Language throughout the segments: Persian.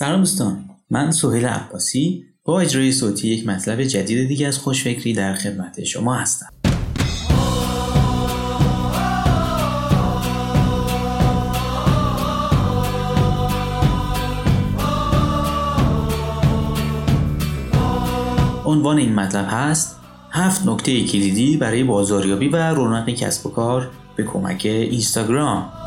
سلام دوستان. من سهیل عباسی با اجرای صوتی یک مطلب جدید دیگه از خوشفکری در خدمت شما هستم. عنوان این مطلب هست هفت نکته کلیدی برای بازاریابی و رونق کسب و کار به کمک اینستاگرام.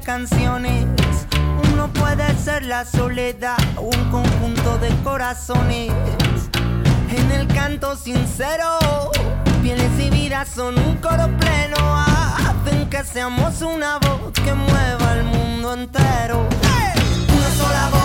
Canciones. Uno puede ser la soledad un conjunto de corazones. En el canto sincero, pieles y vidas son un coro pleno. Hacen que seamos una voz que mueva el mundo entero. Una sola voz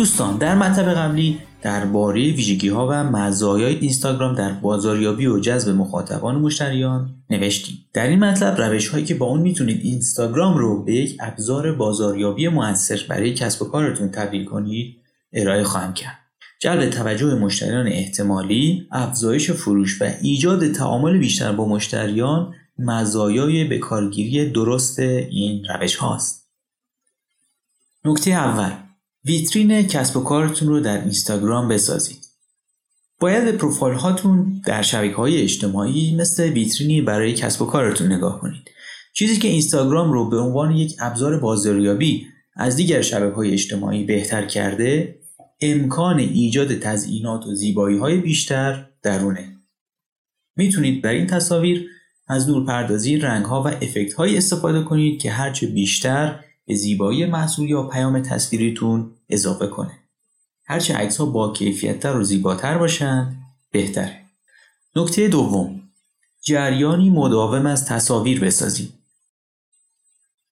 دوستان در مطلب قبلی درباره ویژگی ها و مزایای اینستاگرام در بازاریابی و جذب مخاطبان و مشتریان نوشتیم. در این مطلب روش هایی که با اون می‌تونید اینستاگرام رو به یک ابزار بازاریابی موثر برای کسب و کارتون تبدیل کنید ارائه خواهم کرد. جلب توجه مشتریان احتمالی افزایش فروش و ایجاد تعامل بیشتر با مشتریان مزایای به کارگیری درست این روش هاست نکته اول ویترین کسب و کارتون رو در اینستاگرام بسازید. باید به پروفایل هاتون در شبکه های اجتماعی مثل ویترینی برای کسب و کارتون نگاه کنید. چیزی که اینستاگرام رو به عنوان یک ابزار بازاریابی از دیگر شبکه های اجتماعی بهتر کرده، امکان ایجاد تزیینات و زیبایی های بیشتر درونه. می‌تونید در این تصاویر از نورپردازی رنگ ها و افکت های استفاده کنید که هرچه بیشتر به زیبایی محصول یا پیام تصویریتون اضافه کنه. هرچه عکس ها با کیفیتتر و زیباتر باشند بهتره. نکته دوم جریانی مداوم از تصاویر بسازید.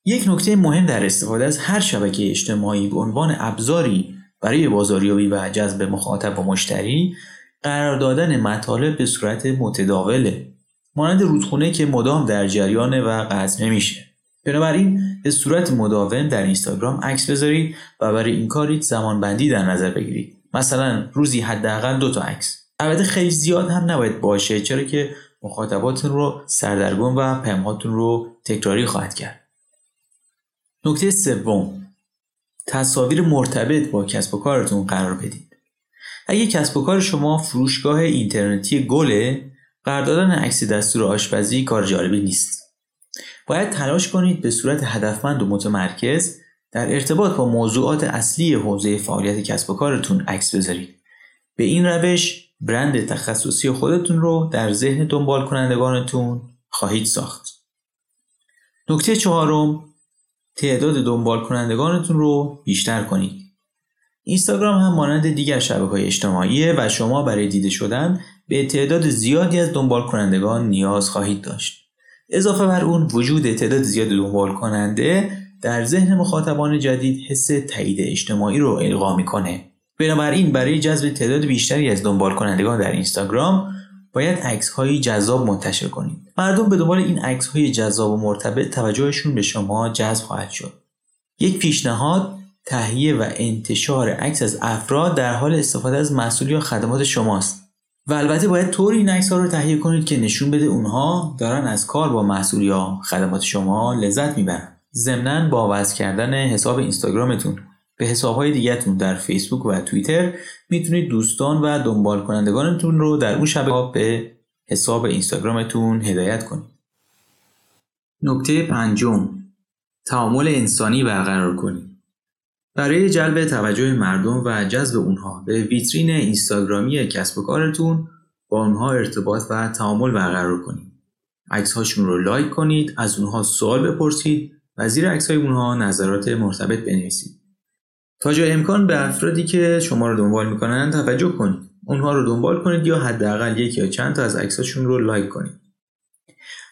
یک نکته مهم در استفاده از هر شبکه اجتماعی به عنوان ابزاری برای بازاریابی و جذب مخاطب و مشتری قرار دادن مطالب به صورت متداوله مانند رودخونه که مدام در جریان و قطع نمیشه بنابراین به صورت مداوم در اینستاگرام عکس بذارید و برای این کار زمان بندی در نظر بگیرید. مثلا روزی حداقل دو تا عکس. البته خیلی زیاد هم نباید باشه چرا که مخاطباتون رو سردرگم و پیامهاتون رو تکراری خواهد کرد. نکته سوم تصاویر مرتبط با کسب و کارتون قرار بدید. اگه کسب و کار شما فروشگاه اینترنتی گله قرار دادن عکس دستور آشپزی کار جالبی نیست. باید تلاش کنید به صورت هدفمند و متمرکز در ارتباط با موضوعات اصلی حوزه فعالیت کسب و کارتون عکس بذارید. به این روش برند تخصصی خودتون رو در ذهن دنبال کنندگانتون خواهید ساخت. نکته چهارم تعداد دنبال کنندگانتون رو بیشتر کنید. اینستاگرام هم مانند دیگر شبکه های اجتماعیه و شما برای دیده شدن به تعداد زیادی از دنبال کنندگان نیاز خواهید داشت. اضافه بر اون وجود تعداد زیاد دنبال کننده در ذهن مخاطبان جدید حس تایید اجتماعی رو القا می‌کنه. بنابراین برای جذب تعداد بیشتری از دنبال کنندگان در اینستاگرام باید عکس های جذاب منتشر کنید. مردم به دنبال این عکس های جذاب و مرتبط توجهشون به شما جذب خواهد شد. یک پیشنهاد تهیه و انتشار عکس از افراد در حال استفاده از محصول یا خدمات شماست. و البته باید طوری این ها رو تهیه کنید که نشون بده اونها دارن از کار با محصول یا خدمات شما لذت می‌برن. ضمنا با وصل کردن حساب اینستاگرامتون. به حسابهای دیگهتون در فیسبوک و توییتر می‌تونید دوستان و دنبال کنندگانتون رو در اون شبکه به حساب اینستاگرامتون هدایت کنید. نکته پنجم. تعامل انسانی برقرار کنید. برای جلب توجه مردم و جذب اونها به ویترین اینستاگرامی کسب و کارتون با اونها ارتباط و تعامل برقرار کنید. عکس هاشون رو لایک کنید، از اونها سوال بپرسید و زیر عکس های اونها نظرات مرتبط بنویسید. تا جای امکان به افرادی که شما رو دنبال می‌کنن توجه کنید. اونها رو دنبال کنید یا حداقل یک یا چند تا از عکساشون رو لایک کنید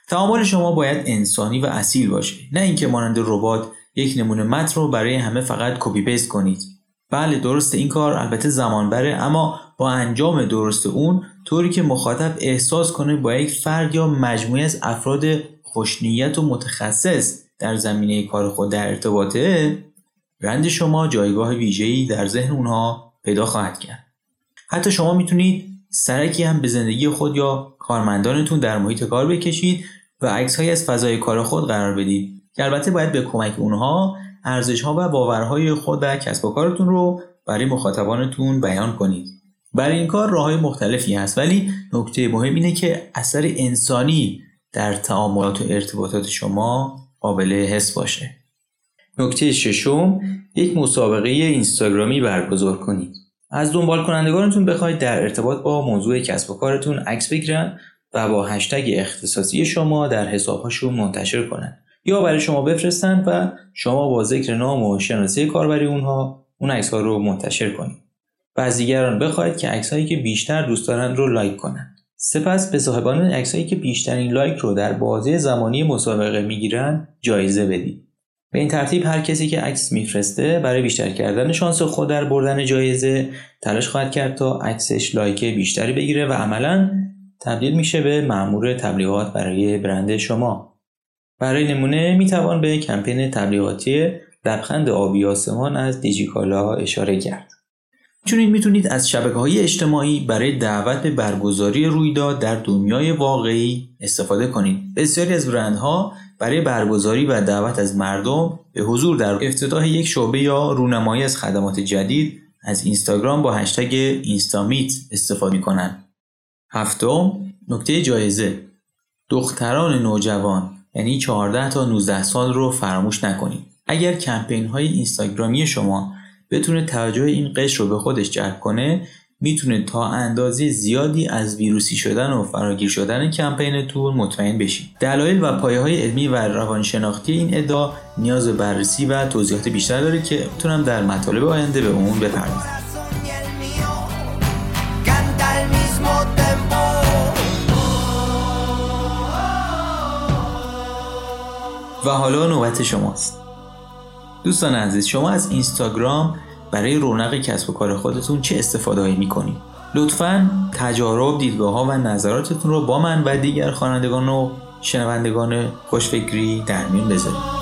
تعامل شما باید انسانی و اصیل باشه نه اینکه مانند ربات یک نمونه متن رو برای همه فقط copy paste کنید. بله درست این کار البته زمان بره اما با انجام درست اون طوری که مخاطب احساس کنه با یک فرد یا مجموعه از افراد خوشنیت و متخصص در زمینه کار خود در ارتباطه برند شما جایگاه ویژه‌ای در ذهن اونها پیدا خواهد کرد. حتی شما می‌تونید سرکی هم به زندگی خود یا کارمندانتون در محیط کار بکشید و عکسهایی از فضای کار خود قرار بدید. که البته باید به کمک اونها ارزش ها و باورهای خود و کسب و کارتون رو برای مخاطبانتون بیان کنید. برای این کار راه های مختلفی هست ولی نکته مهم اینه که اثر انسانی در تعاملات و ارتباطات شما قابل حس باشه. نکته ششم یک مسابقه اینستاگرامی برگزار کنید. از دنبال کنندگانتون بخواید در ارتباط با موضوع کسب و کارتون عکس بگیرن و با هشتگ اختصاصی شما در حسابهاشون منتشر کنند یا برای شما بفرستند و شما با ذکر نام و شناسه کاربری اونها اون عکس ها رو منتشر کنید. و از دیگران بخواید که عکس هایی که بیشتر دوست دارند رو لایک کنند سپس به صاحبان عکس هایی که بیشترین لایک رو در بازه زمانی مسابقه می‌گیرن جایزه بدید. به این ترتیب هر کسی که عکس میفرسته برای بیشتر کردن شانس خود در بردن جایزه تلاش خواهد کرد تا عکسش لایک بیشتری بگیره و عملا تبدیل میشه به مأمور تبلیغات برای برند شما. برای نمونه می‌توان به کمپین تبلیغاتی لبخند آبی آسمان از دیجیکالا اشاره کرد چون می‌تونید از شبکه های اجتماعی برای دعوت به برگزاری رویداد در دنیای واقعی استفاده کنید. بسیاری از برندها برای برگزاری و دعوت از مردم به حضور در افتتاح یک شعبه یا رونمایی از خدمات جدید از اینستاگرام با هشتگ اینستامیت استفاده کنند. هفتم نکته جایزه دختران نوجوان یعنی 14 تا 19 سال رو فراموش نکنید. اگر کمپین های اینستاگرامی شما بتونه توجه این قشر رو به خودش جلب کنه می‌تونه تا اندازه زیادی از ویروسی شدن و فراگیر شدن کمپینتون مطمئن بشید. دلایل و پایه های علمی و روانشناختی این ادعا نیاز به بررسی و توضیحات بیشتر داره که می‌تونم در مطالب آینده به اون بپردازم. و حالا نوبت شماست. دوستان عزیز شما از اینستاگرام برای رونق کسب و کار خودتون چه استفاده هایی می‌کنید؟ لطفا تجارب دیدگاه ها و نظراتتون رو با من و دیگر خوانندگان و شنوندگان خوشفکری در میون بذارید.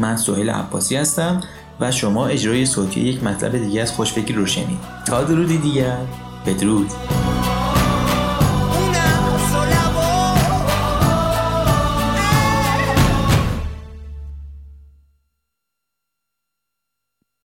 من سهیل عباسی هستم. و شما اجرای صوتی یک مطلب دیگه از خوشفکری رو شنید تا درودی دیگر. بدرود.